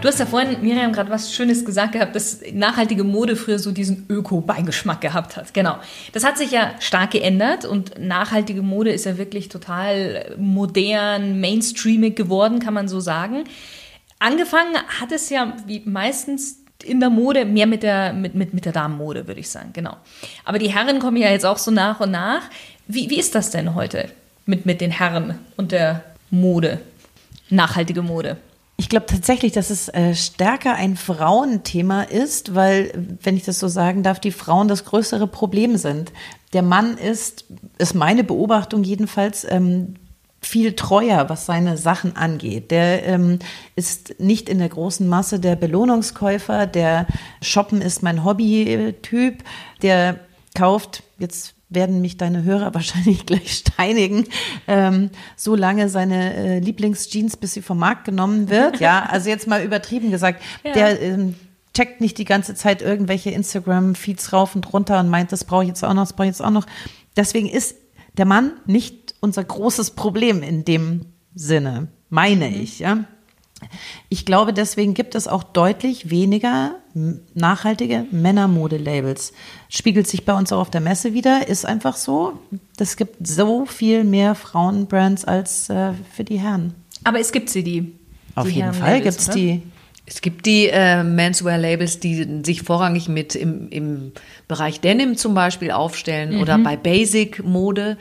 Du hast ja vorhin, Miriam, gerade was Schönes gesagt gehabt, dass nachhaltige Mode früher so diesen Öko-Beigeschmack gehabt hat. Genau. Das hat sich ja stark geändert und nachhaltige Mode ist ja wirklich total modern, mainstreamig geworden, kann man so sagen. Angefangen hat es ja wie meistens in der Mode, mehr mit der, mit, mit, mit der Damenmode, würde ich sagen, genau. Aber die Herren kommen ja jetzt auch so nach und nach. Wie, wie ist das denn heute mit, mit den Herren und der Mode? Nachhaltige Mode. Ich glaube tatsächlich, dass es äh, stärker ein Frauenthema ist, weil, wenn ich das so sagen darf, die Frauen das größere Problem sind. Der Mann ist, ist meine Beobachtung jedenfalls, ähm, viel treuer, was seine Sachen angeht. Der ähm, ist nicht in der großen Masse der Belohnungskäufer, der Shoppen ist mein Hobby-Typ, der kauft, jetzt werden mich deine Hörer wahrscheinlich gleich steinigen, ähm, so lange seine äh, Lieblingsjeans, bis sie vom Markt genommen wird. Ja, also jetzt mal übertrieben gesagt, ja. der ähm, checkt nicht die ganze Zeit irgendwelche Instagram-Feeds rauf und runter und meint, das brauche ich jetzt auch noch, das brauche ich jetzt auch noch. Deswegen ist der Mann nicht unser großes Problem in dem Sinne, meine mhm. ich, ja. Ich glaube, deswegen gibt es auch deutlich weniger nachhaltige Männermode-Labels. Spiegelt sich bei uns auch auf der Messe wieder, ist einfach so. Es gibt so viel mehr Frauenbrands als äh, für die Herren. Aber es gibt sie, die. Auf die jeden Fall gibt es die. Es gibt die äh, Menswear-Labels, die sich vorrangig mit im, im Bereich Denim zum Beispiel aufstellen mhm. oder bei Basic-Mode.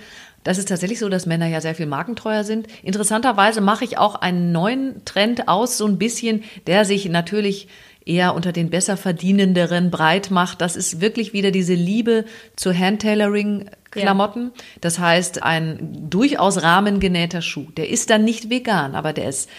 Das ist tatsächlich so, dass Männer ja sehr viel markentreuer sind. Interessanterweise mache ich auch einen neuen Trend aus, so ein bisschen, der sich natürlich eher unter den besser verdienenderen breit macht. Das ist wirklich wieder diese Liebe zu Handtailoring-Klamotten. Ja. Das heißt, ein durchaus rahmengenähter Schuh. Der ist dann nicht vegan, aber der ist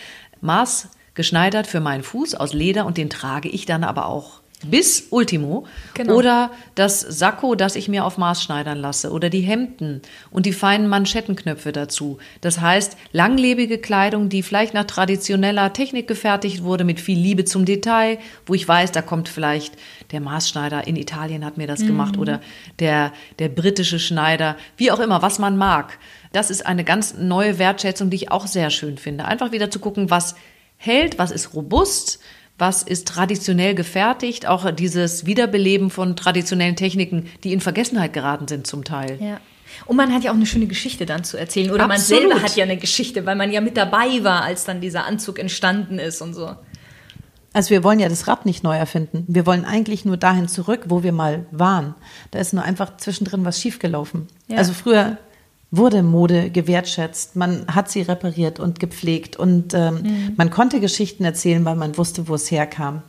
maßgeschneidert für meinen Fuß aus Leder und den trage ich dann aber auch bis Ultimo. Genau. Oder das Sakko, das ich mir auf Maß schneidern lasse. Oder die Hemden und die feinen Manschettenknöpfe dazu. Das heißt, langlebige Kleidung, die vielleicht nach traditioneller Technik gefertigt wurde, mit viel Liebe zum Detail, wo ich weiß, da kommt vielleicht der Maßschneider in Italien hat mir das mhm. gemacht oder der, der britische Schneider, wie auch immer, was man mag. Das ist eine ganz neue Wertschätzung, die ich auch sehr schön finde. Einfach wieder zu gucken, was hält, was ist robust, was ist traditionell gefertigt, auch dieses Wiederbeleben von traditionellen Techniken, die in Vergessenheit geraten sind zum Teil. Ja. Und man hat ja auch eine schöne Geschichte dann zu erzählen. Oder Absolut. man selber hat ja eine Geschichte, weil man ja mit dabei war, als dann dieser Anzug entstanden ist und so. Also wir wollen ja das Rad nicht neu erfinden. Wir wollen eigentlich nur dahin zurück, wo wir mal waren. Da ist nur einfach zwischendrin was schiefgelaufen. Ja. Also früher wurde Mode gewertschätzt, man hat sie repariert und gepflegt und ähm, mhm. man konnte Geschichten erzählen, weil man wusste, wo es herkam.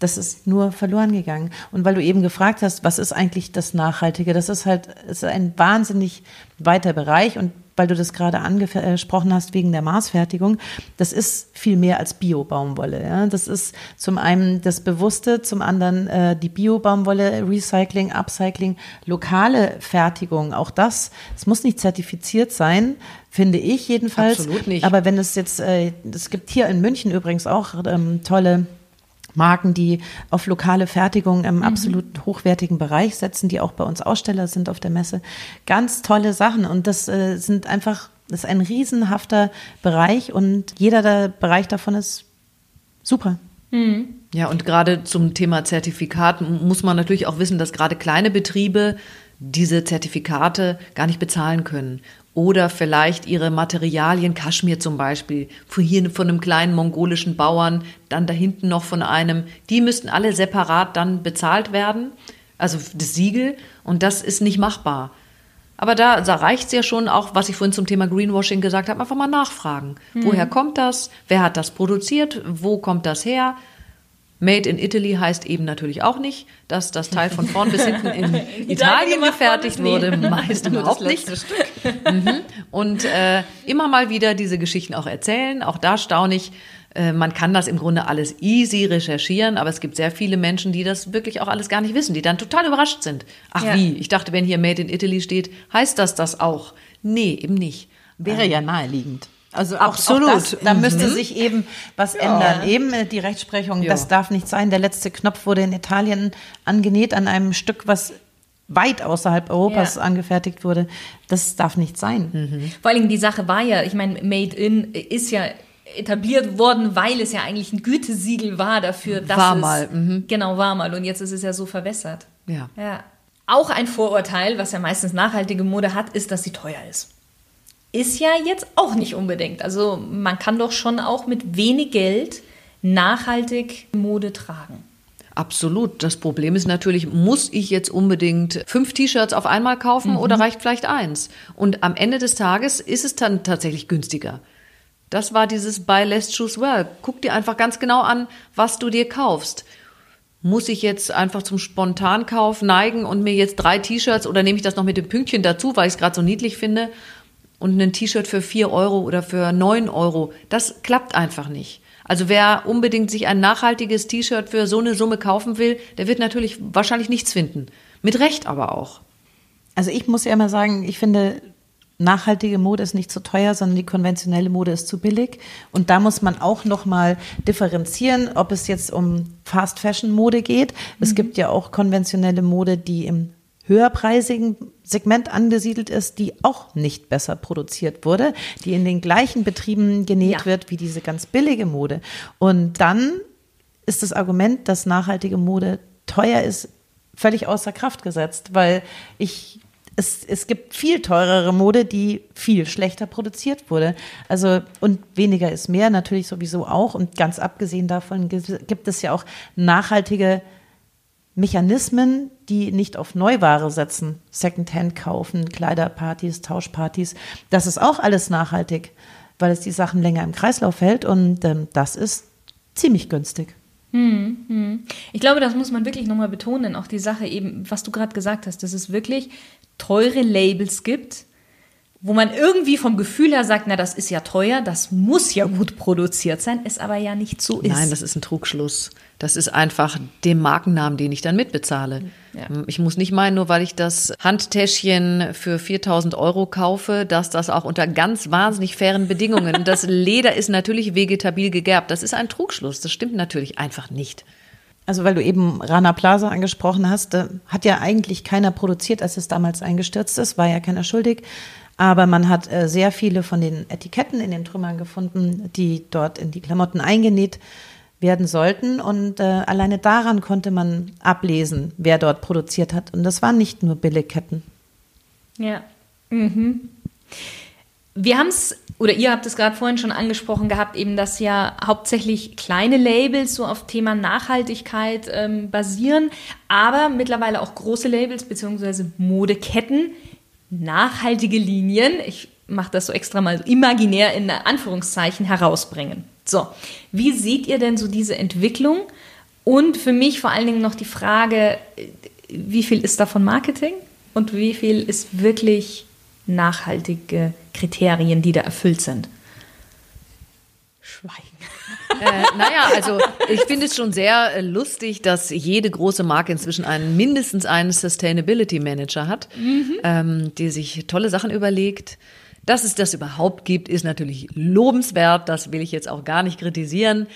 Das ist nur verloren gegangen. Und weil du eben gefragt hast, was ist eigentlich das Nachhaltige? Das ist halt, ist ein wahnsinnig weiter Bereich und weil du das gerade angesprochen hast wegen der Maßfertigung, das ist viel mehr als Bio-Baumwolle. Ja? Das ist zum einen das Bewusste, zum anderen äh, die Bio-Baumwolle, Recycling, Upcycling, lokale Fertigung. Auch das, es muss nicht zertifiziert sein, finde ich jedenfalls. Absolut nicht. Aber wenn es jetzt, äh, es gibt hier in München übrigens auch ähm, tolle Marken, die auf lokale Fertigung im mhm. absolut hochwertigen Bereich setzen, die auch bei uns Aussteller sind auf der Messe. Ganz tolle Sachen und das äh, sind einfach, das ist ein riesenhafter Bereich und jeder der Bereich davon ist super. Mhm. Ja, und gerade zum Thema Zertifikat muss man natürlich auch wissen, dass gerade kleine Betriebe diese Zertifikate gar nicht bezahlen können oder vielleicht ihre Materialien, Kaschmir zum Beispiel, von hier von einem kleinen mongolischen Bauern, dann da hinten noch von einem, die müssten alle separat dann bezahlt werden, also das Siegel, und das ist nicht machbar. Aber da, da reicht es ja schon auch, was ich vorhin zum Thema Greenwashing gesagt habe, einfach mal nachfragen. Mhm. Woher kommt das? Wer hat das produziert? Wo kommt das her? Made in Italy heißt eben natürlich auch nicht, dass das Teil von vorn bis hinten in Italien gefertigt wurde. Meist überhaupt nicht. Mhm. Und äh, immer mal wieder diese Geschichten auch erzählen. Auch da staune ich. Äh, man kann das im Grunde alles easy recherchieren, aber es gibt sehr viele Menschen, die das wirklich auch alles gar nicht wissen, die dann total überrascht sind. Ach ja. wie? Ich dachte, wenn hier Made in Italy steht, heißt das das auch? Nee, eben nicht. Wäre ja naheliegend. Also Absolut. Auch das, da müsste mhm. sich eben was ja. ändern. Eben äh, die Rechtsprechung, ja. das darf nicht sein. Der letzte Knopf wurde in Italien angenäht an einem Stück, was weit außerhalb Europas ja. angefertigt wurde. Das darf nicht sein. Mhm. Vor allem die Sache war ja, ich meine, Made in ist ja etabliert worden, weil es ja eigentlich ein Gütesiegel war dafür, dass War es mal, mhm. genau war mal und jetzt ist es ja so verwässert. Ja. Ja. Auch ein Vorurteil, was ja meistens nachhaltige Mode hat, ist, dass sie teuer ist. Ist ja jetzt auch nicht unbedingt. Also man kann doch schon auch mit wenig Geld nachhaltig Mode tragen. Absolut. Das Problem ist natürlich, muss ich jetzt unbedingt fünf T-Shirts auf einmal kaufen oder reicht vielleicht eins? Und am Ende des Tages ist es dann tatsächlich günstiger. Das war dieses Buy Less Choose Well. Guck dir einfach ganz genau an, was du dir kaufst. Muss ich jetzt einfach zum Spontankauf neigen und mir jetzt drei T-Shirts oder nehme ich das noch mit dem Pünktchen dazu, weil ich es gerade so niedlich finde und ein T-Shirt für vier Euro oder für neun Euro? Das klappt einfach nicht. Also wer unbedingt sich ein nachhaltiges T-Shirt für so eine Summe kaufen will, der wird natürlich wahrscheinlich nichts finden. Mit Recht aber auch. Also ich muss ja immer sagen, ich finde, nachhaltige Mode ist nicht zu teuer, sondern die konventionelle Mode ist zu billig. Und da muss man auch noch mal differenzieren, ob es jetzt um Fast Fashion Mode geht. Es gibt ja auch konventionelle Mode, die im höherpreisigen Segment angesiedelt ist, die auch nicht besser produziert wurde, die in den gleichen Betrieben genäht Ja. wird wie diese ganz billige Mode. Und dann ist das Argument, dass nachhaltige Mode teuer ist, völlig außer Kraft gesetzt, weil ich es, es gibt viel teurere Mode, die viel schlechter produziert wurde. Also, und weniger ist mehr, natürlich sowieso auch. Und ganz abgesehen davon gi- gibt es ja auch nachhaltige Mechanismen, die nicht auf Neuware setzen, Secondhand kaufen, Kleiderpartys, Tauschpartys. Das ist auch alles nachhaltig, weil es die Sachen länger im Kreislauf hält und ähm, das ist ziemlich günstig. Ich glaube, das muss man wirklich nochmal betonen, auch die Sache eben, was du gerade gesagt hast, dass es wirklich teure Labels gibt, wo man irgendwie vom Gefühl her sagt, na, das ist ja teuer, das muss ja gut produziert sein, es aber ja nicht so ist. Nein, das ist ein Trugschluss. Das ist einfach dem Markennamen, den ich dann mitbezahle. Ja. Ich muss nicht meinen, nur weil ich das Handtäschchen für 4000 Euro kaufe, dass das auch unter ganz wahnsinnig fairen Bedingungen, das Leder ist natürlich vegetabil gegerbt. Das ist ein Trugschluss. Das stimmt natürlich einfach nicht. Also weil du eben Rana Plaza angesprochen hast, äh, hat ja eigentlich keiner produziert, als es damals eingestürzt ist, war ja keiner schuldig. Aber man hat äh, sehr viele von den Etiketten in den Trümmern gefunden, die dort in die Klamotten eingenäht werden sollten. Und äh, alleine daran konnte man ablesen, wer dort produziert hat. Und das waren nicht nur Billigketten. Ja. Mhm. Wir haben es, oder ihr habt es gerade vorhin schon angesprochen gehabt, eben, dass ja hauptsächlich kleine Labels so auf Thema Nachhaltigkeit ähm, basieren, aber mittlerweile auch große Labels beziehungsweise Modeketten nachhaltige Linien, ich mache das so extra mal imaginär in Anführungszeichen, herausbringen. So, wie seht ihr denn so diese Entwicklung? Und für mich vor allen Dingen noch die Frage, wie viel ist davon Marketing und wie viel ist wirklich nachhaltige Kriterien, die da erfüllt sind? Schweigen. Äh, naja, also ich finde es schon sehr äh, lustig, dass jede große Marke inzwischen einen mindestens einen Sustainability Manager hat, ähm, die sich tolle Sachen überlegt. Dass es das überhaupt gibt, ist natürlich lobenswert. Das will ich jetzt auch gar nicht kritisieren.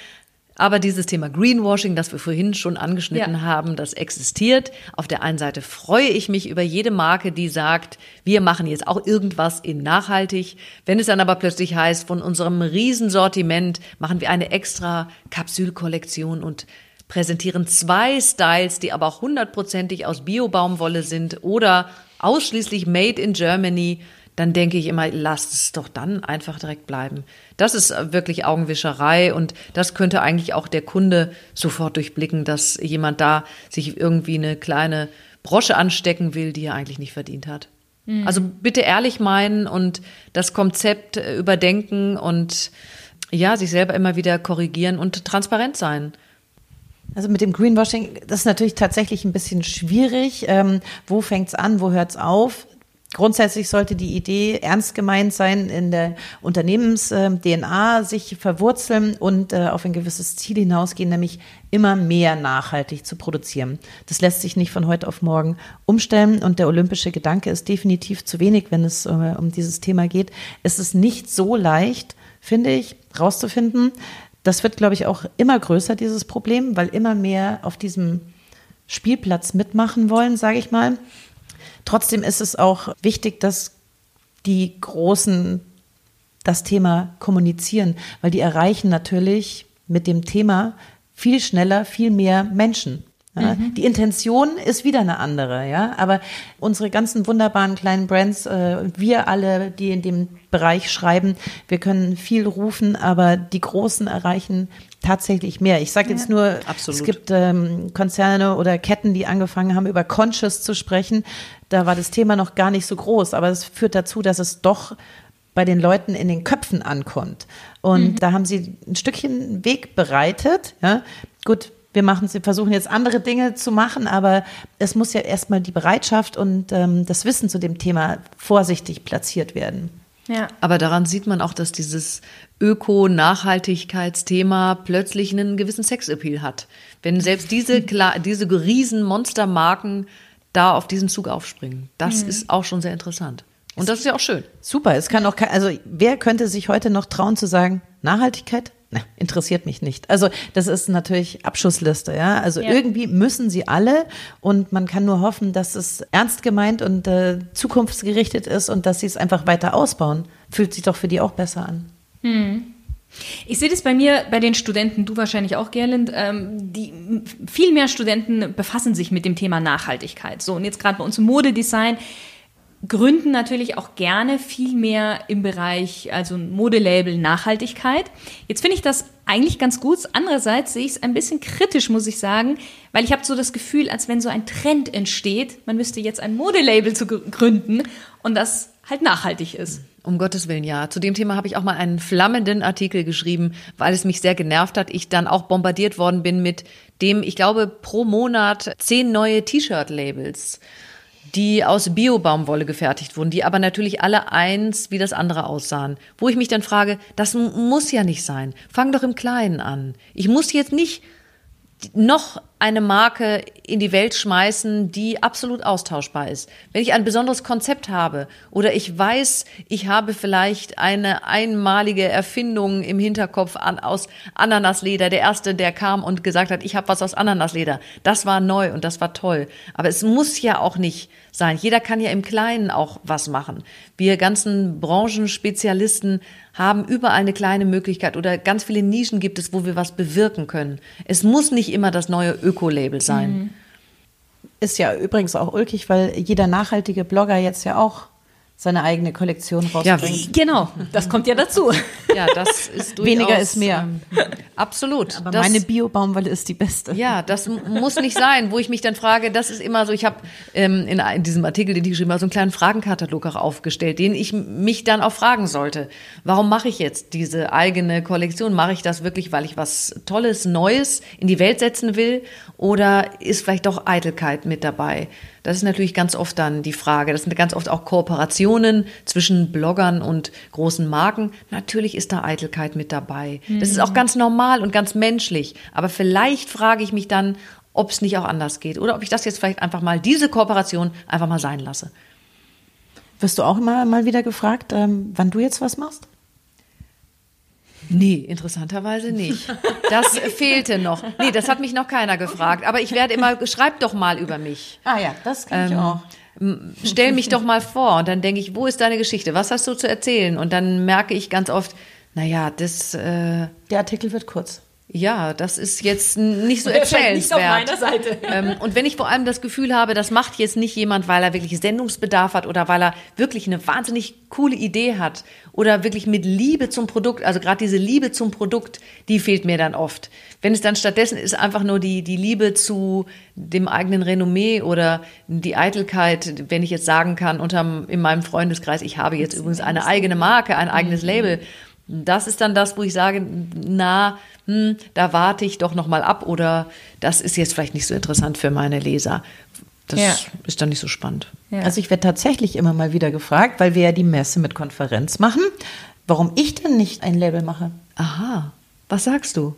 Aber dieses Thema Greenwashing, das wir vorhin schon angeschnitten Ja. haben, das existiert. Auf der einen Seite freue ich mich über jede Marke, die sagt, wir machen jetzt auch irgendwas in nachhaltig. Wenn es dann aber plötzlich heißt, von unserem Riesensortiment machen wir eine extra Kapsülkollektion und präsentieren zwei Styles, die aber auch hundertprozentig aus Biobaumwolle sind oder ausschließlich made in Germany, dann denke ich immer, lasst es doch dann einfach direkt bleiben. Das ist wirklich Augenwischerei und das könnte eigentlich auch der Kunde sofort durchblicken, dass jemand da sich irgendwie eine kleine Brosche anstecken will, die er eigentlich nicht verdient hat. Also bitte ehrlich meinen und das Konzept äh, überdenken und ja, sich selber immer wieder korrigieren und transparent sein. Also mit dem Greenwashing, das ist natürlich tatsächlich ein bisschen schwierig. Ähm, wo fängt's an, wo hört's auf? Grundsätzlich sollte die Idee ernst gemeint sein, in der Unternehmens-DNA sich verwurzeln und äh, auf ein gewisses Ziel hinausgehen, nämlich immer mehr nachhaltig zu produzieren. Das lässt sich nicht von heute auf morgen umstellen und der olympische Gedanke ist definitiv zu wenig, wenn es äh, um dieses Thema geht. Es ist nicht so leicht, finde ich, rauszufinden. Das wird, glaube ich, auch immer größer, dieses Problem, weil immer mehr auf diesem Spielplatz mitmachen wollen, sage ich mal. Trotzdem ist es auch wichtig, dass die großen das Thema kommunizieren, weil die erreichen natürlich mit dem Thema viel schneller, viel mehr Menschen. Ja, mhm. Die Intention ist wieder eine andere, ja. Aber unsere ganzen wunderbaren kleinen Brands, äh, wir alle, die in dem Bereich schreiben, wir können viel rufen, aber die Großen erreichen tatsächlich mehr. Ich sage jetzt nur, absolut. es gibt ähm, Konzerne oder Ketten, die angefangen haben, über Conscious zu sprechen. Da war das Thema noch gar nicht so groß, aber es führt dazu, dass es doch bei den Leuten in den Köpfen ankommt. Und mhm. da haben sie ein Stückchen Weg bereitet. Ja. Gut, wir machen, sie versuchen jetzt andere Dinge zu machen, aber es muss ja erstmal die Bereitschaft und ähm, das Wissen zu dem Thema vorsichtig platziert werden. Ja. Aber daran sieht man auch, dass dieses Öko-Nachhaltigkeitsthema plötzlich einen gewissen Sexappeal hat. Wenn selbst diese, diese riesen Monstermarken da auf diesen Zug aufspringen. Das mhm. ist auch schon sehr interessant. Und das ist ja auch schön. Super. Es kann auch, also wer könnte sich heute noch trauen zu sagen, Nachhaltigkeit? Interessiert mich nicht. Also das ist natürlich Abschussliste, ja. Also ja. irgendwie müssen sie alle und man kann nur hoffen, dass es ernst gemeint und äh, zukunftsgerichtet ist und dass sie es einfach weiter ausbauen. Fühlt sich doch für die auch besser an. Hm. Ich sehe das bei mir, bei den Studenten, du wahrscheinlich auch, Gerlind, ähm, die, viel mehr Studenten befassen sich mit dem Thema Nachhaltigkeit. So, und jetzt gerade bei uns im Modedesign gründen natürlich auch gerne viel mehr im Bereich, also Modelabel Nachhaltigkeit. Jetzt finde ich das eigentlich ganz gut. Andererseits sehe ich es ein bisschen kritisch, muss ich sagen, weil ich habe so das Gefühl, als wenn so ein Trend entsteht, man müsste jetzt ein Modelabel zu gründen und das halt nachhaltig ist. Um Gottes Willen, ja. Zu dem Thema habe ich auch mal einen flammenden Artikel geschrieben, weil es mich sehr genervt hat. Ich dann auch bombardiert worden bin mit dem, ich glaube, pro Monat zehn neue T-Shirt-Labels die aus Biobaumwolle gefertigt wurden, die aber natürlich alle eins wie das andere aussahen. Wo ich mich dann frage, das muss ja nicht sein. Fang doch im Kleinen an. Ich muss jetzt nicht noch eine Marke in die Welt schmeißen, die absolut austauschbar ist. Wenn ich ein besonderes Konzept habe oder ich weiß, ich habe vielleicht eine einmalige Erfindung im Hinterkopf an, aus Ananasleder, der erste, der kam und gesagt hat, ich habe was aus Ananasleder. Das war neu und das war toll. Aber es muss ja auch nicht sein. Jeder kann ja im Kleinen auch was machen. Wir ganzen Branchenspezialisten haben überall eine kleine Möglichkeit oder ganz viele Nischen gibt es, wo wir was bewirken können. Es muss nicht immer das neue Öko-Label sein. Mhm. Ist ja übrigens auch ulkig, weil jeder nachhaltige Blogger jetzt ja auch seine eigene Kollektion rausbringt. Ja, genau, das kommt ja dazu. Ja, das ist durchaus, Weniger ist mehr. Ähm, absolut. Aber das, meine Bio-Baumwolle ist die beste. Ja, das muss nicht sein, wo ich mich dann frage, das ist immer so, ich habe ähm, in, in, diesem Artikel, den ich geschrieben habe, so einen kleinen Fragenkatalog auch aufgestellt, den ich mich dann auch fragen sollte. Warum mache ich jetzt diese eigene Kollektion? Mache ich das wirklich, weil ich was Tolles, Neues in die Welt setzen will? Oder ist vielleicht doch Eitelkeit mit dabei? Das ist natürlich ganz oft dann die Frage. Das sind ganz oft auch Kooperationen zwischen Bloggern und großen Marken. Natürlich ist da Eitelkeit mit dabei. Das ist auch ganz normal und ganz menschlich. Aber vielleicht frage ich mich dann, ob es nicht auch anders geht oder ob ich das jetzt vielleicht einfach mal, diese Kooperation einfach mal sein lasse. Wirst du auch immer mal wieder gefragt, ähm, wann du jetzt was machst? Nee, interessanterweise nicht. Das fehlte noch. Nee, das hat mich noch keiner gefragt. Aber ich werde immer, schreib doch mal über mich. Ah ja, das kann ähm, ich auch. Stell mich doch mal vor. Und dann denke ich, wo ist deine Geschichte? Was hast du zu erzählen? Und dann merke ich ganz oft, naja, das. Äh, Der Artikel wird kurz. Ja, das ist jetzt nicht so erzählenswert. Nicht auf meiner Seite. Ähm, und wenn ich vor allem das Gefühl habe, das macht jetzt nicht jemand, weil er wirklich Sendungsbedarf hat oder weil er wirklich eine wahnsinnig coole Idee hat oder wirklich mit Liebe zum Produkt, also gerade diese Liebe zum Produkt, die fehlt mir dann oft. Wenn es dann stattdessen ist einfach nur die, die Liebe zu dem eigenen Renommee oder die Eitelkeit, wenn ich jetzt sagen kann, unterm, in meinem Freundeskreis, ich habe jetzt übrigens eine eigene Marke, ein eigenes mhm. Label. Das ist dann das, wo ich sage, na, hm, da warte ich doch noch mal ab oder das ist jetzt vielleicht nicht so interessant für meine Leser. Das ja. ist dann nicht so spannend. Ja. Also ich werde tatsächlich immer mal wieder gefragt, weil wir ja die Messe mit Konferenz machen, warum ich denn nicht ein Label mache. Aha, was sagst du?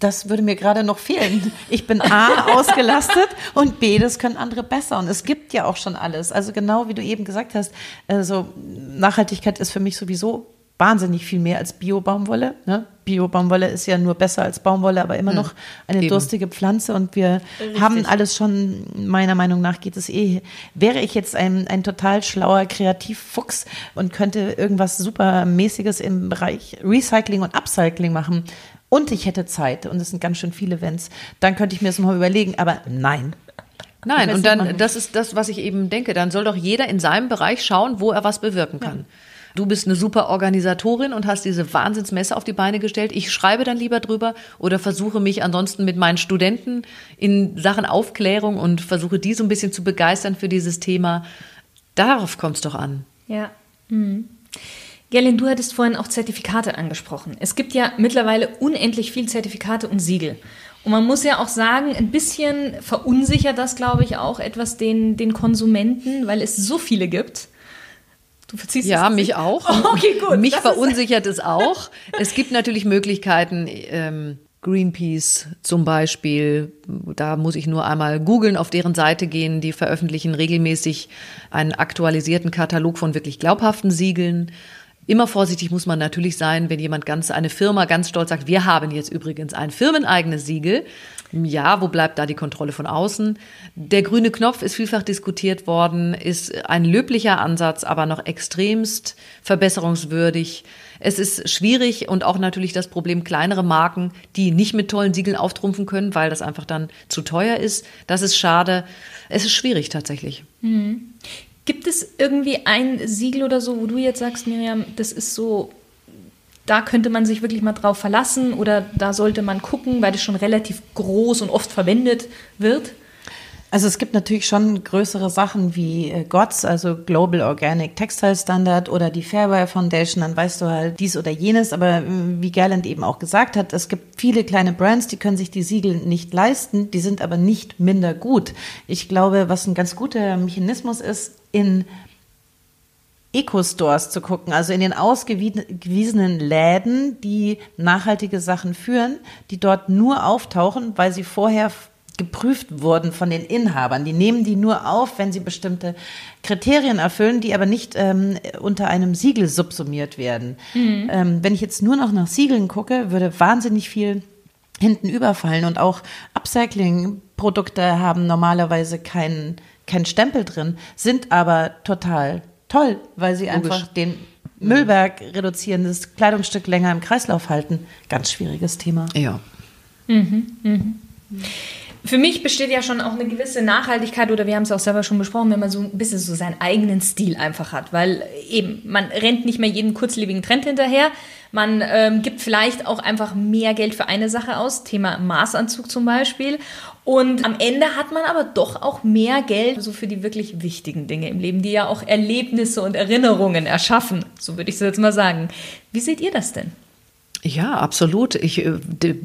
Das würde mir gerade noch fehlen. Ich bin A, ausgelastet und B, das können andere besser. Und es gibt ja auch schon alles. Also genau wie du eben gesagt hast, also Nachhaltigkeit ist für mich sowieso wahnsinnig viel mehr als Bio-Baumwolle. Ne? Bio-Baumwolle ist ja nur besser als Baumwolle, aber immer noch eine Eben. durstige Pflanze und wir Richtig. haben alles schon, meiner Meinung nach geht es eh. Wäre ich jetzt ein, ein total schlauer Kreativfuchs und könnte irgendwas supermäßiges im Bereich Recycling und Upcycling machen und ich hätte Zeit und es sind ganz schön viele Events, dann könnte ich mir das mal überlegen, aber nein. Nein, und dann, das ist das, was ich eben denke, dann soll doch jeder in seinem Bereich schauen, wo er was bewirken kann. Ja. Du bist eine super Organisatorin und hast diese Wahnsinnsmesse auf die Beine gestellt. Ich schreibe dann lieber drüber oder versuche mich ansonsten mit meinen Studenten in Sachen Aufklärung und versuche die so ein bisschen zu begeistern für dieses Thema. Darauf kommt es doch an. Ja. Mhm. Gerlin, du hattest vorhin auch Zertifikate angesprochen. Es gibt ja mittlerweile unendlich viel Zertifikate und Siegel. Und man muss ja auch sagen, ein bisschen verunsichert das, glaube ich, auch etwas den, den Konsumenten, weil es so viele gibt. Du verziehst Ja, mich auch. okay, gut. Mich das verunsichert es auch. Es gibt natürlich Möglichkeiten, ähm, Greenpeace zum Beispiel, da muss ich nur einmal googeln, auf deren Seite gehen. Die veröffentlichen regelmäßig einen aktualisierten Katalog von wirklich glaubhaften Siegeln. Immer vorsichtig muss man natürlich sein, wenn jemand ganz, eine Firma ganz stolz sagt, wir haben jetzt übrigens ein firmeneigenes Siegel. Ja, wo bleibt da die Kontrolle von außen? Der grüne Knopf ist vielfach diskutiert worden, ist ein löblicher Ansatz, aber noch extremst verbesserungswürdig. Es ist schwierig und auch natürlich das Problem kleinere Marken, die nicht mit tollen Siegeln auftrumpfen können, weil das einfach dann zu teuer ist. Das ist schade. Es ist schwierig tatsächlich. Mhm. Gibt es irgendwie ein Siegel oder so, wo du jetzt sagst, Miriam, das ist so da könnte man sich wirklich mal drauf verlassen oder da sollte man gucken, weil das schon relativ groß und oft verwendet wird? Also es gibt natürlich schon größere Sachen wie äh, GOTS, also Global Organic Textile Standard oder die Fairware Foundation, dann weißt du halt dies oder jenes. Aber äh, wie Gerland eben auch gesagt hat, es gibt viele kleine Brands, die können sich die Siegel nicht leisten, die sind aber nicht minder gut. Ich glaube, was ein ganz guter Mechanismus ist, in Eco-Stores zu gucken, also in den ausgewiesenen Läden, die nachhaltige Sachen führen, die dort nur auftauchen, weil sie vorher geprüft wurden von den Inhabern. Die nehmen die nur auf, wenn sie bestimmte Kriterien erfüllen, die aber nicht ähm, unter einem Siegel subsumiert werden. Mhm. Ähm, wenn ich jetzt nur noch nach Siegeln gucke, würde wahnsinnig viel hinten überfallen und auch Upcycling-Produkte haben normalerweise keinen keinen Stempel drin, sind aber total toll, weil sie Logisch. einfach den Müllberg reduzieren, das Kleidungsstück länger im Kreislauf halten. Ganz schwieriges Thema. Ja. Mhm, mhm. Für mich besteht ja schon auch eine gewisse Nachhaltigkeit, oder wir haben es auch selber schon besprochen, wenn man so ein bisschen so seinen eigenen Stil einfach hat. Weil eben, man rennt nicht mehr jeden kurzlebigen Trend hinterher. Man ähm, gibt vielleicht auch einfach mehr Geld für eine Sache aus, Thema Maßanzug zum Beispiel. Und am Ende hat man aber doch auch mehr Geld so für die wirklich wichtigen Dinge im Leben, die ja auch Erlebnisse und Erinnerungen erschaffen. So würde ich es jetzt mal sagen. Wie seht ihr das denn? Ja, absolut. Ich äh,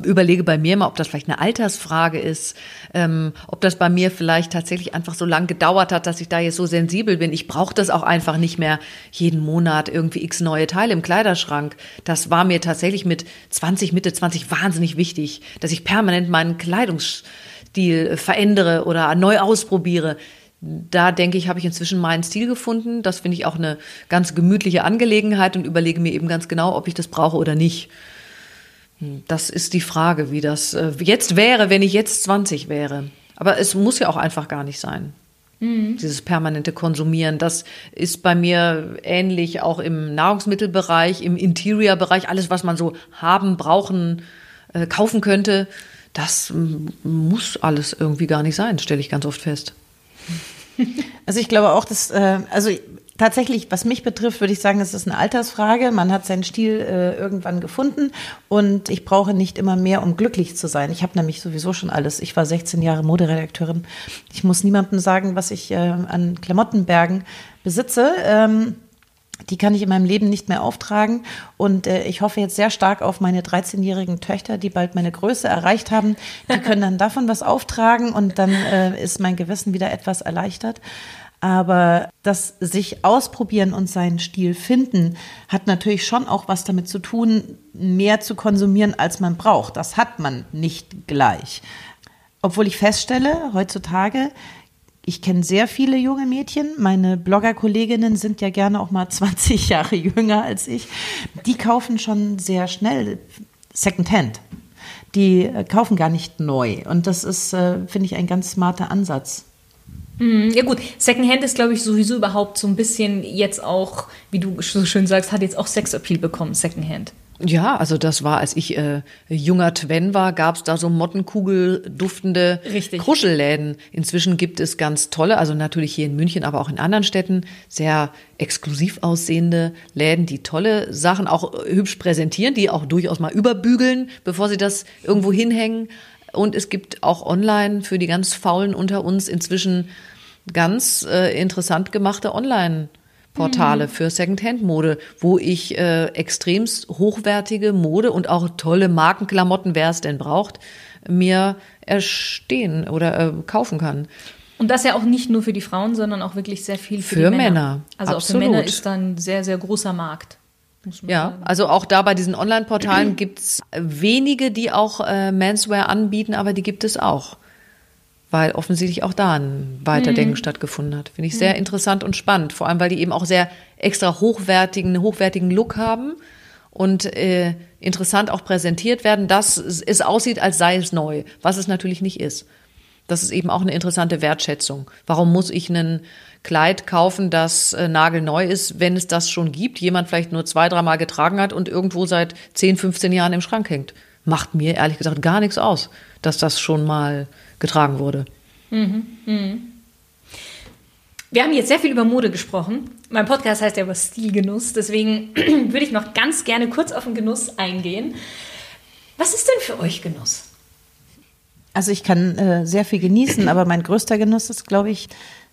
überlege bei mir mal, ob das vielleicht eine Altersfrage ist, ähm, ob das bei mir vielleicht tatsächlich einfach so lange gedauert hat, dass ich da jetzt so sensibel bin. Ich brauche das auch einfach nicht mehr jeden Monat irgendwie x neue Teile im Kleiderschrank. Das war mir tatsächlich mit 20, Mitte 20 wahnsinnig wichtig, dass ich permanent meinen Kleidungs Stil verändere oder neu ausprobiere. Da denke ich, habe ich inzwischen meinen Stil gefunden. Das finde ich auch eine ganz gemütliche Angelegenheit und überlege mir eben ganz genau, ob ich das brauche oder nicht. Das ist die Frage, wie das äh, jetzt wäre, wenn ich jetzt 20 wäre. Aber es muss ja auch einfach gar nicht sein. Mhm. Dieses permanente Konsumieren, das ist bei mir ähnlich auch im Nahrungsmittelbereich, im Interior-Bereich, alles, was man so haben, brauchen, äh, kaufen könnte das muss alles irgendwie gar nicht sein, stelle ich ganz oft fest. Also ich glaube auch, dass, äh, also tatsächlich, was mich betrifft, würde ich sagen, es ist eine Altersfrage. Man hat seinen Stil äh, irgendwann gefunden und ich brauche nicht immer mehr, um glücklich zu sein. Ich habe nämlich sowieso schon alles. Ich war 16 Jahre Moderedakteurin. Ich muss niemandem sagen, was ich äh, an Klamottenbergen besitze. Ähm, die kann ich in meinem Leben nicht mehr auftragen. Und äh, ich hoffe jetzt sehr stark auf meine 13-jährigen Töchter, die bald meine Größe erreicht haben. Die können dann davon was auftragen und dann äh, ist mein Gewissen wieder etwas erleichtert. Aber das sich ausprobieren und seinen Stil finden, hat natürlich schon auch was damit zu tun, mehr zu konsumieren, als man braucht. Das hat man nicht gleich. Obwohl ich feststelle, heutzutage ich kenne sehr viele junge Mädchen. Meine Blogger-Kolleginnen sind ja gerne auch mal 20 Jahre jünger als ich. Die kaufen schon sehr schnell Secondhand. Die äh, kaufen gar nicht neu. Und das ist, äh, finde ich, ein ganz smarter Ansatz. Mhm, ja gut, Secondhand ist, glaube ich, sowieso überhaupt so ein bisschen jetzt auch, wie du so schön sagst, hat jetzt auch Sexappeal bekommen, Secondhand. Ja, also das war, als ich äh, junger Twen war, gab's da so Mottenkugel duftende Richtig. Kruschelläden. Inzwischen gibt es ganz tolle, also natürlich hier in München, aber auch in anderen Städten, sehr exklusiv aussehende Läden, die tolle Sachen auch äh, hübsch präsentieren, die auch durchaus mal überbügeln, bevor sie das irgendwo hinhängen. Und es gibt auch online für die ganz Faulen unter uns inzwischen ganz äh, interessant gemachte Online- Portale Mhm. für Secondhand-Mode, wo ich äh, extremst hochwertige Mode und auch tolle Markenklamotten, wer es denn braucht, mir erstehen oder äh, kaufen kann. Und das ja auch nicht nur für die Frauen, sondern auch wirklich sehr viel für, Für die Männer. Männer, Also auch absolut. für Männer ist da ein sehr, sehr großer Markt. Ja, sagen. also auch da bei diesen Online-Portalen gibt's wenige, die auch äh, Menswear anbieten, aber die gibt es auch. Weil offensichtlich auch da ein Weiterdenken stattgefunden hat. Finde ich sehr interessant und spannend. Vor allem, weil die eben auch sehr extra hochwertigen, hochwertigen Look haben und äh, interessant auch präsentiert werden, dass es, es aussieht, als sei es neu, was es natürlich nicht ist. Das ist eben auch eine interessante Wertschätzung. Warum muss ich ein Kleid kaufen, das äh, nagelneu ist, wenn es das schon gibt, jemand vielleicht nur zwei, dreimal getragen hat und irgendwo seit 10, 15 Jahren im Schrank hängt? Macht mir ehrlich gesagt gar nichts aus, dass das schon mal getragen wurde. Wir haben jetzt sehr viel über Mode gesprochen. Mein Podcast heißt ja über Stilgenuss, deswegen würde ich noch ganz gerne kurz auf den Genuss eingehen. Was ist denn für euch Genuss? Also ich kann äh, sehr viel genießen, aber mein größter Genuss ist, glaube ich,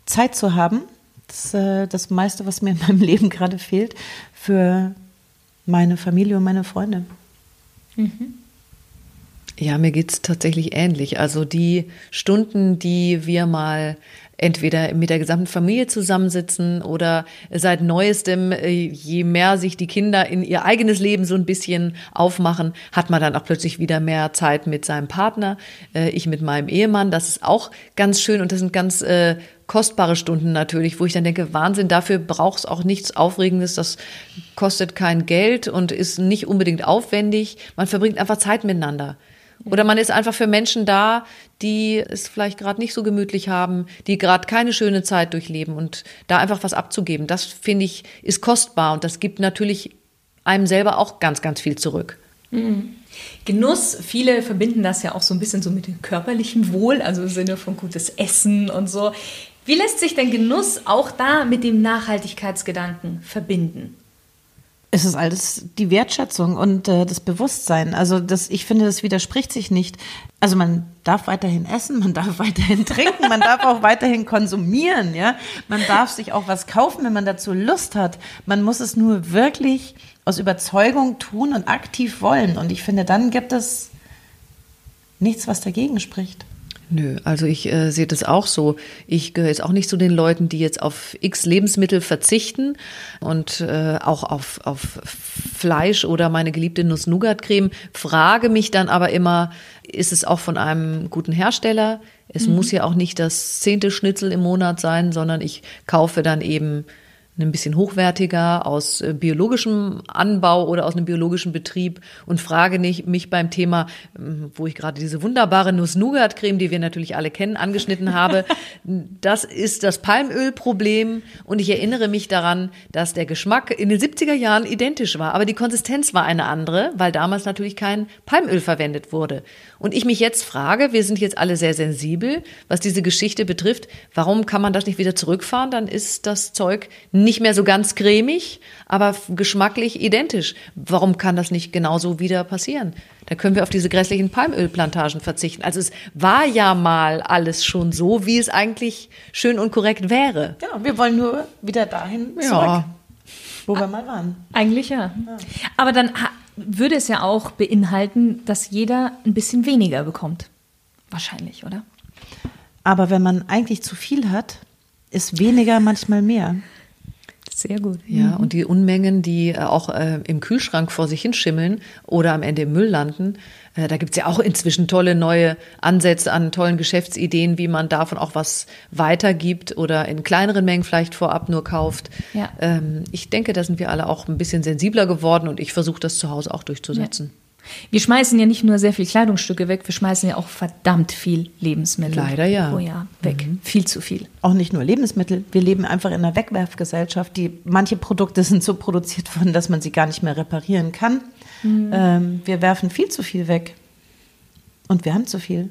Zeit zu haben. Das ist äh, das meiste, was mir in meinem Leben gerade fehlt, für meine Familie und meine Freunde. Ja, mir geht's tatsächlich ähnlich. Also die Stunden, die wir mal entweder mit der gesamten Familie zusammensitzen oder seit neuestem, äh, je mehr sich die Kinder in ihr eigenes Leben so ein bisschen aufmachen, hat man dann auch plötzlich wieder mehr Zeit mit seinem Partner, äh, ich mit meinem Ehemann. Das ist auch ganz schön und das sind ganz äh, kostbare Stunden natürlich, wo ich dann denke, Wahnsinn, dafür braucht es auch nichts Aufregendes, das kostet kein Geld und ist nicht unbedingt aufwendig. Man verbringt einfach Zeit miteinander. Oder man ist einfach für Menschen da, die es vielleicht gerade nicht so gemütlich haben, die gerade keine schöne Zeit durchleben und da einfach was abzugeben. Das finde ich ist kostbar und das gibt natürlich einem selber auch ganz, ganz viel zurück. Genuss, viele verbinden das ja auch so ein bisschen so mit dem körperlichen Wohl, also im Sinne von gutes Essen und so. Wie lässt sich denn Genuss auch da mit dem Nachhaltigkeitsgedanken verbinden? Es ist alles die Wertschätzung und äh, das Bewusstsein. Also das, ich finde, das widerspricht sich nicht. Also man darf weiterhin essen, man darf weiterhin trinken, man darf auch weiterhin konsumieren, ja. Man darf sich auch was kaufen, wenn man dazu Lust hat. Man muss es nur wirklich aus Überzeugung tun und aktiv wollen. Und ich finde, dann gibt es nichts, was dagegen spricht. Nö, also ich äh, sehe das auch so. Ich gehöre jetzt auch nicht zu den Leuten, die jetzt auf x Lebensmittel verzichten und äh, auch auf, auf Fleisch oder meine geliebte Nuss-Nougat-Creme. Frage mich dann aber immer, ist es auch von einem guten Hersteller? Es muss ja auch nicht das zehnte Schnitzel im Monat sein, sondern ich kaufe dann eben ein bisschen hochwertiger aus äh, biologischem Anbau oder aus einem biologischen Betrieb und frage nicht mich beim Thema, ähm, wo ich gerade diese wunderbare Nuss-Nougat-Creme, die wir natürlich alle kennen, angeschnitten habe. Das ist das Palmölproblem und ich erinnere mich daran, dass der Geschmack in den 70er Jahren identisch war, aber die Konsistenz war eine andere, weil damals natürlich kein Palmöl verwendet wurde. Und ich mich jetzt frage, wir sind jetzt alle sehr sensibel, was diese Geschichte betrifft, warum kann man das nicht wieder zurückfahren? Dann ist das Zeug nicht mehr so ganz cremig, aber geschmacklich identisch. Warum kann das nicht genauso wieder passieren? Da können wir auf diese grässlichen Palmölplantagen verzichten. Also es war ja mal alles schon so, wie es eigentlich schön und korrekt wäre. Genau, wir wollen nur wieder dahin zurück, Ja. wo wir mal waren. Eigentlich ja. Aber dann würde es ja auch beinhalten, dass jeder ein bisschen weniger bekommt. Wahrscheinlich, oder? Aber wenn man eigentlich zu viel hat, ist weniger manchmal mehr. Sehr gut. Ja, und die Unmengen, die äh, auch äh, im Kühlschrank vor sich hinschimmeln oder am Ende im Müll landen, äh, da gibt's ja auch inzwischen tolle neue Ansätze an tollen Geschäftsideen, wie man davon auch was weitergibt oder in kleineren Mengen vielleicht vorab nur kauft. Ja. Ähm, ich denke, da sind wir alle auch ein bisschen sensibler geworden und ich versuche das zu Hause auch durchzusetzen. Wir schmeißen ja nicht nur sehr viel Kleidungsstücke weg, wir schmeißen ja auch verdammt viel Lebensmittel Leider ja. pro Jahr weg. Viel zu viel. Auch nicht nur Lebensmittel. Wir leben einfach in einer Wegwerfgesellschaft. Die, manche Produkte sind so produziert worden, dass man sie gar nicht mehr reparieren kann. Ähm, wir werfen viel zu viel weg. Und wir haben zu viel.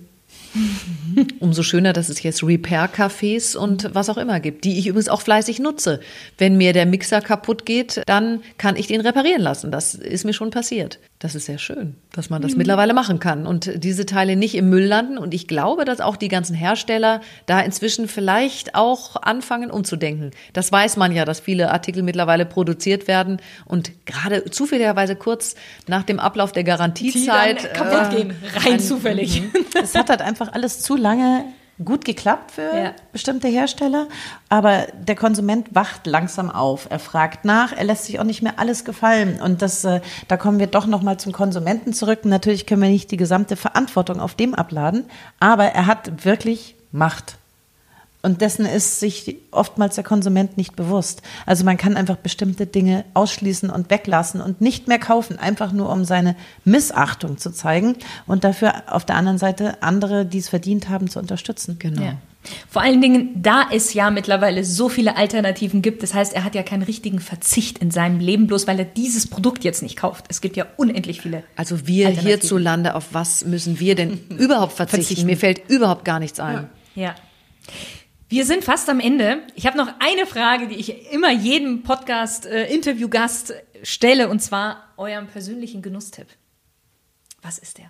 Umso schöner, dass es jetzt Repair-Cafés und was auch immer gibt, die ich übrigens auch fleißig nutze. Wenn mir der Mixer kaputt geht, dann kann ich den reparieren lassen. Das ist mir schon passiert. Das ist sehr schön, dass man das mittlerweile machen kann und diese Teile nicht im Müll landen. Und ich glaube, dass auch die ganzen Hersteller da inzwischen vielleicht auch anfangen umzudenken. Das weiß man ja, dass viele Artikel mittlerweile produziert werden und gerade zufälligerweise kurz nach dem Ablauf der Garantiezeit Die dann kaputt äh, gehen, rein zufällig. Es hat halt einfach alles zu lange gut geklappt für Ja. bestimmte Hersteller, aber der Konsument wacht langsam auf. Er fragt nach, er lässt sich auch nicht mehr alles gefallen und das, äh, da kommen wir doch noch mal zum Konsumenten zurück. Natürlich können wir nicht die gesamte Verantwortung auf dem abladen, aber er hat wirklich Macht. Und dessen ist sich oftmals der Konsument nicht bewusst. Also man kann einfach bestimmte Dinge ausschließen und weglassen und nicht mehr kaufen, einfach nur um seine Missachtung zu zeigen und dafür auf der anderen Seite andere, die es verdient haben, zu unterstützen. Genau. Ja. Vor allen Dingen, da es ja mittlerweile so viele Alternativen gibt, das heißt, er hat ja keinen richtigen Verzicht in seinem Leben, bloß weil er dieses Produkt jetzt nicht kauft. Es gibt ja unendlich viele. Also wir hierzulande, auf was müssen wir denn überhaupt verzichten? Verzichten. Mir fällt überhaupt gar nichts ein. Ja. Wir sind fast am Ende. Ich habe noch eine Frage, die ich immer jedem Podcast-Interviewgast stelle, und zwar eurem persönlichen Genusstipp. Was ist der?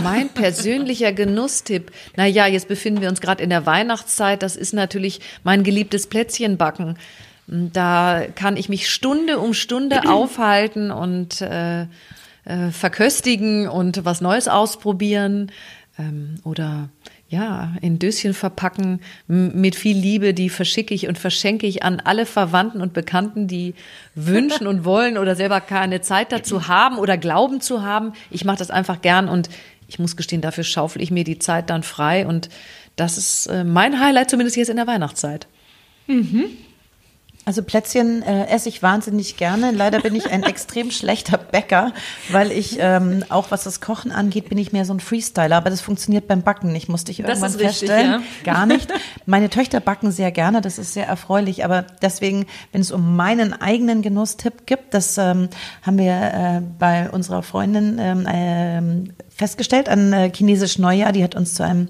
Mein persönlicher Genusstipp. Naja, jetzt befinden wir uns gerade in der Weihnachtszeit. Das ist natürlich mein geliebtes Plätzchenbacken. Da kann ich mich Stunde um Stunde aufhalten und äh, äh, verköstigen und was Neues ausprobieren. Ähm, oder ja, in Döschen verpacken mit viel Liebe, die verschicke ich und verschenke ich an alle Verwandten und Bekannten, die wünschen und wollen oder selber keine Zeit dazu haben oder glauben zu haben. Ich mache das einfach gern und ich muss gestehen, dafür schaufel ich mir die Zeit dann frei und das ist äh, mein Highlight, zumindest jetzt in der Weihnachtszeit. Also Plätzchen äh, esse ich wahnsinnig gerne. Leider bin ich ein extrem schlechter Bäcker, weil ich ähm, auch was das Kochen angeht, bin ich mehr so ein Freestyler. Aber das funktioniert beim Backen nicht, musste ich irgendwann ist richtig, feststellen. Gar nicht. Meine Töchter backen sehr gerne, das ist sehr erfreulich. Aber deswegen, wenn es um meinen eigenen Genusstipp gibt, das ähm, haben wir äh, bei unserer Freundin ähm, ähm, festgestellt an äh, chinesisch Neujahr. Die hat uns zu einem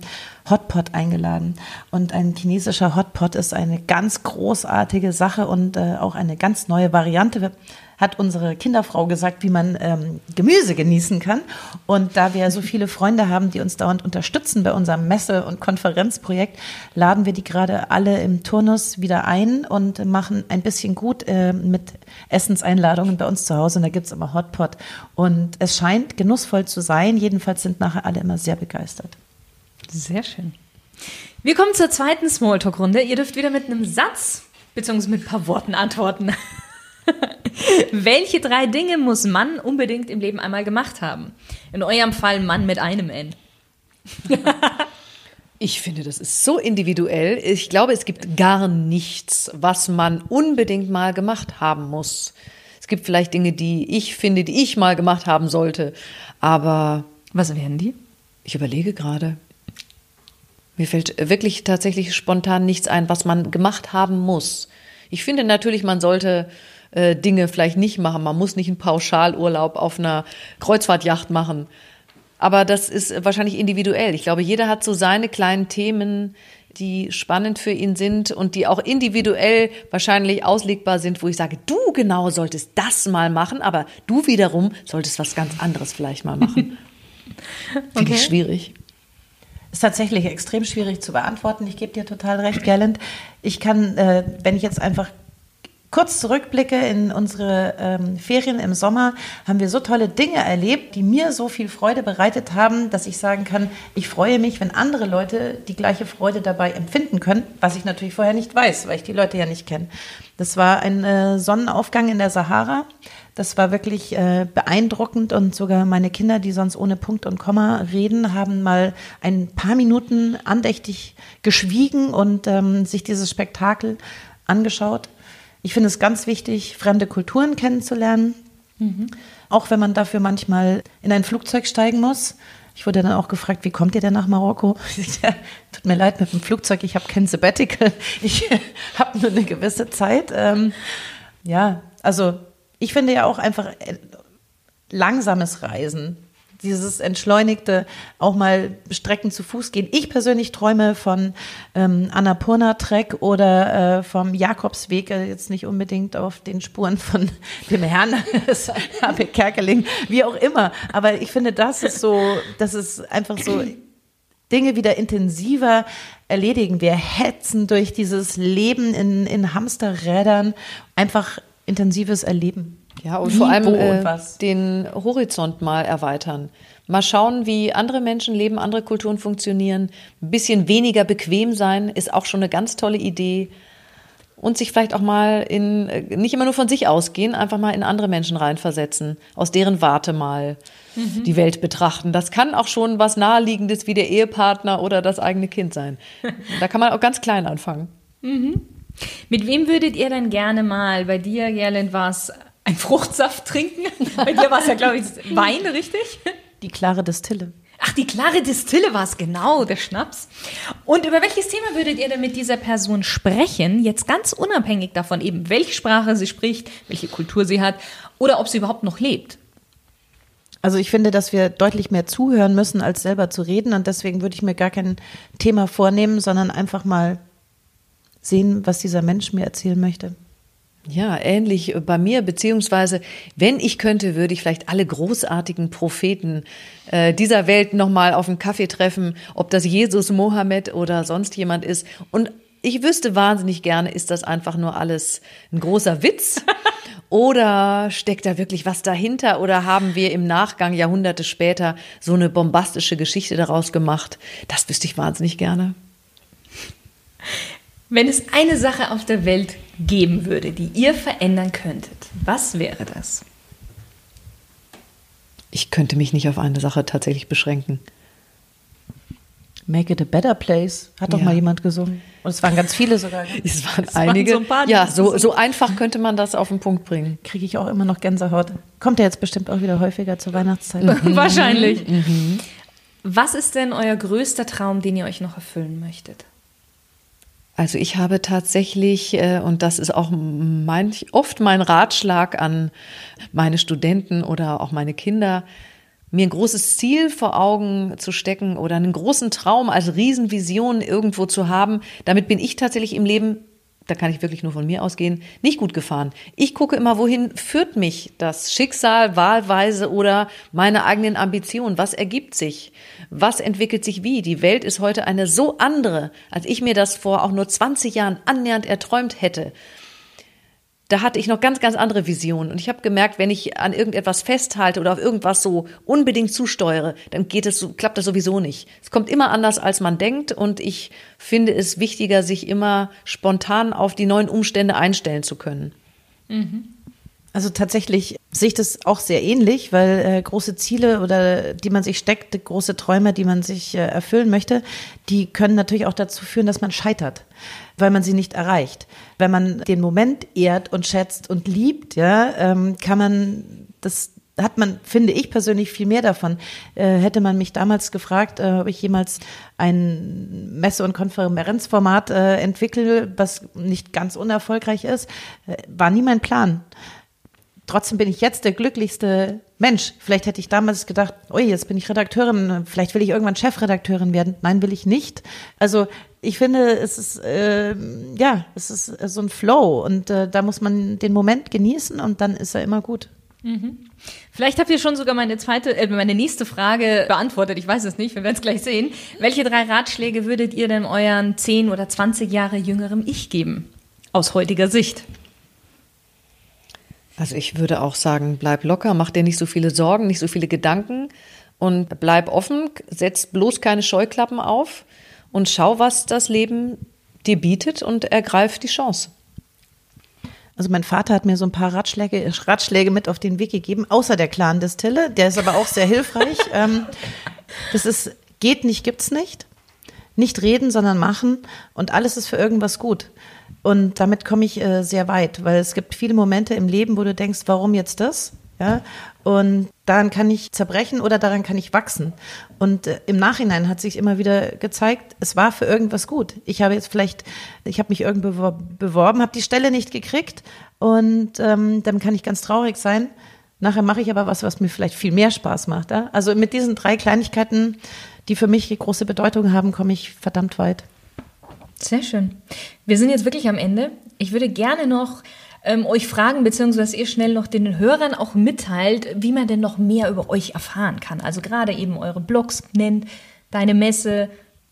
Hotpot eingeladen. Und ein chinesischer Hotpot ist eine ganz großartige Sache und äh, auch eine ganz neue Variante. Hat unsere Kinderfrau gesagt, wie man ähm, Gemüse genießen kann. Und da wir so viele Freunde haben, die uns dauernd unterstützen bei unserem Messe- und Konferenzprojekt, laden wir die gerade alle im Turnus wieder ein und machen ein bisschen gut äh, mit Essenseinladungen bei uns zu Hause. Und da gibt's immer Hotpot. Und es scheint genussvoll zu sein. Jedenfalls sind nachher alle immer sehr begeistert. Sehr schön. Wir kommen zur zweiten Smalltalk-Runde. Ihr dürft wieder mit einem Satz bzw. mit ein paar Worten antworten. Welche drei Dinge muss Mann unbedingt im Leben einmal gemacht haben? In eurem Fall Mann mit einem N. Ich finde, das ist so individuell. Ich glaube, es gibt gar nichts, was man unbedingt mal gemacht haben muss. Es gibt vielleicht Dinge, die ich finde, die ich mal gemacht haben sollte. Aber Was wären die? ich überlege gerade. Mir fällt wirklich tatsächlich spontan nichts ein, was man gemacht haben muss. Ich finde natürlich, man sollte äh, Dinge vielleicht nicht machen. Man muss nicht einen Pauschalurlaub auf einer Kreuzfahrtjacht machen. Aber das ist wahrscheinlich individuell. Ich glaube, jeder hat so seine kleinen Themen, die spannend für ihn sind und die auch individuell wahrscheinlich auslegbar sind, wo ich sage, du genau solltest das mal machen, aber du wiederum solltest was ganz anderes vielleicht mal machen. Finde ich schwierig. Ist tatsächlich extrem schwierig zu beantworten. Ich gebe dir total recht, Gerland. Ich kann, äh, wenn ich jetzt einfach kurz zurückblicke in unsere ähm, Ferien im Sommer, haben wir so tolle Dinge erlebt, die mir so viel Freude bereitet haben, dass ich sagen kann, ich freue mich, wenn andere Leute die gleiche Freude dabei empfinden können, was ich natürlich vorher nicht weiß, weil ich die Leute ja nicht kenne. Das war ein äh, Sonnenaufgang in der Sahara. Das war wirklich äh, beeindruckend und sogar meine Kinder, die sonst ohne Punkt und Komma reden, haben mal ein paar Minuten andächtig geschwiegen und ähm, sich dieses Spektakel angeschaut. Ich finde es ganz wichtig, fremde Kulturen kennenzulernen, mhm. auch wenn man dafür manchmal in ein Flugzeug steigen muss. Ich wurde dann auch gefragt, wie kommt ihr denn nach Marokko? ja, tut mir leid mit dem Flugzeug, ich habe kein Sabbatical, ich habe nur eine gewisse Zeit. Ähm, ja, also ich finde ja auch einfach äh, langsames Reisen, dieses entschleunigte, auch mal Strecken zu Fuß gehen. Ich persönlich träume von ähm, Annapurna-Trek oder äh, vom Jakobsweg, äh, jetzt nicht unbedingt auf den Spuren von dem Herrn Kerkeling, wie auch immer. Aber ich finde, das ist so, das ist einfach so Dinge wieder intensiver erledigen. Wir hetzen durch dieses Leben in, in Hamsterrädern einfach intensives Erleben. Ja, und wie, vor allem äh, den Horizont mal erweitern. Mal schauen, wie andere Menschen leben, andere Kulturen funktionieren. Ein bisschen weniger bequem sein ist auch schon eine ganz tolle Idee. Und sich vielleicht auch mal in, äh, nicht immer nur von sich ausgehen, einfach mal in andere Menschen reinversetzen, aus deren Warte mal mhm. die Welt betrachten. Das kann auch schon was Naheliegendes wie der Ehepartner oder das eigene Kind sein. Da kann man auch ganz klein anfangen. Mhm. Mit wem würdet ihr denn gerne mal, bei dir, Gerland, war ein Fruchtsaft trinken? bei dir war es ja, glaube ich, Wein, richtig? Die klare Distille. Ach, die klare Distille war es, genau, der Schnaps. Und über welches Thema würdet ihr denn mit dieser Person sprechen? Jetzt ganz unabhängig davon eben, welche Sprache sie spricht, welche Kultur sie hat oder ob sie überhaupt noch lebt. Also ich finde, dass wir deutlich mehr zuhören müssen, als selber zu reden. Und deswegen würde ich mir gar kein Thema vornehmen, sondern einfach mal sehen, was dieser Mensch mir erzählen möchte. Ja, ähnlich bei mir, beziehungsweise wenn ich könnte, würde ich vielleicht alle großartigen Propheten äh, dieser Welt nochmal auf einen Kaffee treffen, ob das Jesus, Mohammed oder sonst jemand ist. Und ich wüsste wahnsinnig gerne, ist das einfach nur alles ein großer Witz? Oder steckt da wirklich was dahinter? Oder haben wir im Nachgang, Jahrhunderte später, so eine bombastische Geschichte daraus gemacht? Das wüsste ich wahnsinnig gerne. Wenn es eine Sache auf der Welt geben würde, die ihr verändern könntet, was wäre das? Ich könnte mich nicht auf eine Sache tatsächlich beschränken. Make it a better place, hat doch ja. mal jemand gesungen. Und es waren ganz viele sogar. Es waren es einige. Waren so ein ja, so, so einfach könnte man das auf den Punkt bringen. Kriege ich auch immer noch Gänsehaut. Kommt ja jetzt bestimmt auch wieder häufiger zur Weihnachtszeit. Wahrscheinlich. Mhm. Was ist denn euer größter Traum, den ihr euch noch erfüllen möchtet? Also ich habe tatsächlich, äh, und das ist auch mein, oft mein Ratschlag an meine Studenten oder auch meine Kinder, mir ein großes Ziel vor Augen zu stecken oder einen großen Traum als Riesenvision irgendwo zu haben. Damit bin ich tatsächlich im Leben da kann ich wirklich nur von mir ausgehen, nicht gut gefahren. Ich gucke immer, wohin führt mich das Schicksal wahlweise oder meine eigenen Ambitionen? Was ergibt sich? Was entwickelt sich wie? Die Welt ist heute eine so andere, als ich mir das vor auch nur 20 Jahren annähernd erträumt hätte da hatte ich noch ganz, ganz andere Visionen. Und ich habe gemerkt, wenn ich an irgendetwas festhalte oder auf irgendwas so unbedingt zusteuere, dann geht es, klappt das sowieso nicht. Es kommt immer anders, als man denkt. Und ich finde es wichtiger, sich immer spontan auf die neuen Umstände einstellen zu können. Mhm. Also tatsächlich sehe ich das auch sehr ähnlich, weil äh, große Ziele oder die man sich steckt, große Träume, die man sich äh, erfüllen möchte, die können natürlich auch dazu führen, dass man scheitert weil man sie nicht erreicht. Wenn man den Moment ehrt und schätzt und liebt, ja, ähm, kann man das hat man, finde ich persönlich, viel mehr davon. Äh, hätte man mich damals gefragt, äh, ob ich jemals ein Messe- und Konferenzformat äh, entwickle, was nicht ganz unerfolgreich ist, äh, war nie mein Plan. Trotzdem bin ich jetzt der glücklichste Mensch. Vielleicht hätte ich damals gedacht, oh, jetzt bin ich Redakteurin, vielleicht will ich irgendwann Chefredakteurin werden. Nein, will ich nicht. Also ich finde, es ist äh, ja, es ist so ein Flow und äh, da muss man den Moment genießen und dann ist er immer gut. Mhm. Vielleicht habt ihr schon sogar meine zweite, äh, meine nächste Frage beantwortet. Ich weiß es nicht, wir werden es gleich sehen. Welche drei Ratschläge würdet ihr denn euren 10 oder 20 Jahre jüngerem Ich geben? Aus heutiger Sicht. Also ich würde auch sagen, bleib locker, mach dir nicht so viele Sorgen, nicht so viele Gedanken und bleib offen, setz bloß keine Scheuklappen auf und schau, was das Leben dir bietet und ergreif die Chance. Also mein Vater hat mir so ein paar Ratschläge, Ratschläge mit auf den Weg gegeben, außer der Clan Distille. Der ist aber auch sehr hilfreich. ähm, das ist, geht nicht, gibt's nicht. Nicht reden, sondern machen. Und alles ist für irgendwas gut. Und damit komme ich äh, sehr weit, weil es gibt viele Momente im Leben, wo du denkst, warum jetzt das? Ja, und daran kann ich zerbrechen oder daran kann ich wachsen. Und äh, im Nachhinein hat sich immer wieder gezeigt, es war für irgendwas gut. Ich habe jetzt vielleicht, ich habe mich irgendwo beworben, habe die Stelle nicht gekriegt und ähm, dann kann ich ganz traurig sein. Nachher mache ich aber was, was mir vielleicht viel mehr Spaß macht. Ja? Also mit diesen drei Kleinigkeiten, die für mich große Bedeutung haben, komme ich verdammt weit. Sehr schön. Wir sind jetzt wirklich am Ende. Ich würde gerne noch ähm, euch fragen, beziehungsweise ihr schnell noch den Hörern auch mitteilt, wie man denn noch mehr über euch erfahren kann. Also gerade eben eure Blogs nennt, deine Messe,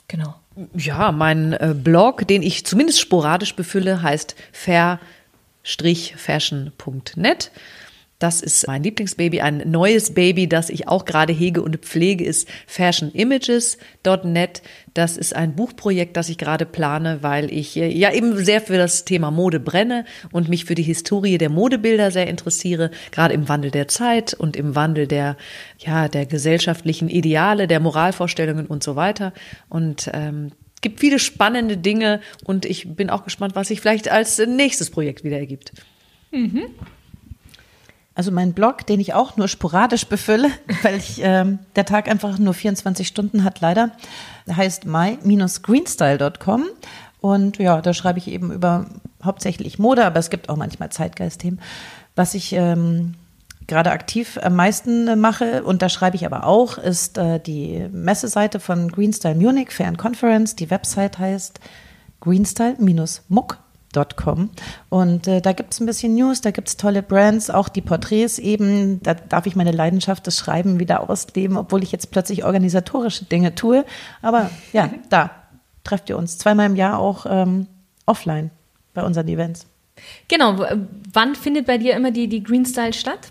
genau. Ja, mein äh, Blog, den ich zumindest sporadisch befülle, heißt fair-fashion.net. Das ist mein Lieblingsbaby. Ein neues Baby, das ich auch gerade hege und pflege, ist fashionimages.net. Das ist ein Buchprojekt, das ich gerade plane, weil ich äh, ja eben sehr für das Thema Mode brenne und mich für die Historie der Modebilder sehr interessiere, gerade im Wandel der Zeit und im Wandel der, ja, der gesellschaftlichen Ideale, der Moralvorstellungen und so weiter. Und ähm, gibt viele spannende Dinge und ich bin auch gespannt, was sich vielleicht als nächstes Projekt wieder ergibt. Mhm. Also mein Blog, den ich auch nur sporadisch befülle, weil ich, ähm, der Tag einfach nur 24 Stunden hat, leider, heißt my-greenstyle.com. Und ja, da schreibe ich eben über hauptsächlich Mode, aber es gibt auch manchmal Zeitgeistthemen. Was ich ähm, gerade aktiv am meisten mache, und da schreibe ich aber auch, ist äh, die Messeseite von Greenstyle Munich Fan Conference. Die Website heißt greenstyle-muck Com. Und äh, da gibt es ein bisschen News, da gibt es tolle Brands, auch die Porträts eben. Da darf ich meine Leidenschaft des Schreiben wieder ausleben, obwohl ich jetzt plötzlich organisatorische Dinge tue. Aber ja, da trefft ihr uns zweimal im Jahr auch ähm, offline bei unseren Events. Genau, wann findet bei dir immer die, die Green Style statt?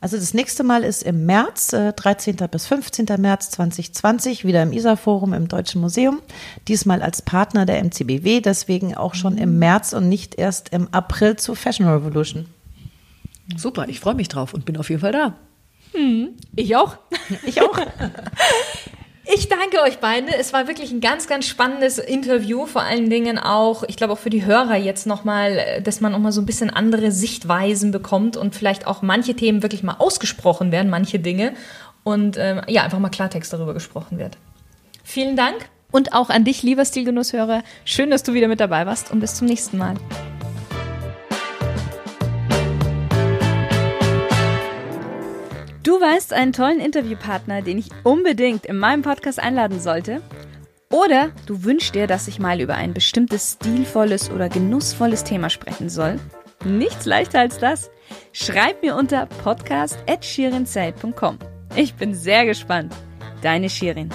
Also das nächste Mal ist im März, äh, 13. bis 15. März 2020, wieder im ISA-Forum im Deutschen Museum. Diesmal als Partner der MCBW, deswegen auch schon im März und nicht erst im April zu Fashion Revolution. Super, ich freue mich drauf und bin auf jeden Fall da. Hm, ich auch. Ich auch. Ich danke euch beide. Es war wirklich ein ganz, ganz spannendes Interview. Vor allen Dingen auch, ich glaube auch für die Hörer jetzt nochmal, dass man nochmal so ein bisschen andere Sichtweisen bekommt und vielleicht auch manche Themen wirklich mal ausgesprochen werden, manche Dinge. Und ähm, ja, einfach mal Klartext darüber gesprochen wird. Vielen Dank. Und auch an dich, lieber Stilgenusshörer. Schön, dass du wieder mit dabei warst und bis zum nächsten Mal. Du weißt einen tollen Interviewpartner, den ich unbedingt in meinem Podcast einladen sollte? Oder du wünschst dir, dass ich mal über ein bestimmtes stilvolles oder genussvolles Thema sprechen soll? Nichts leichter als das. Schreib mir unter podcast.shirinzeit.com. Ich bin sehr gespannt. Deine Shirin.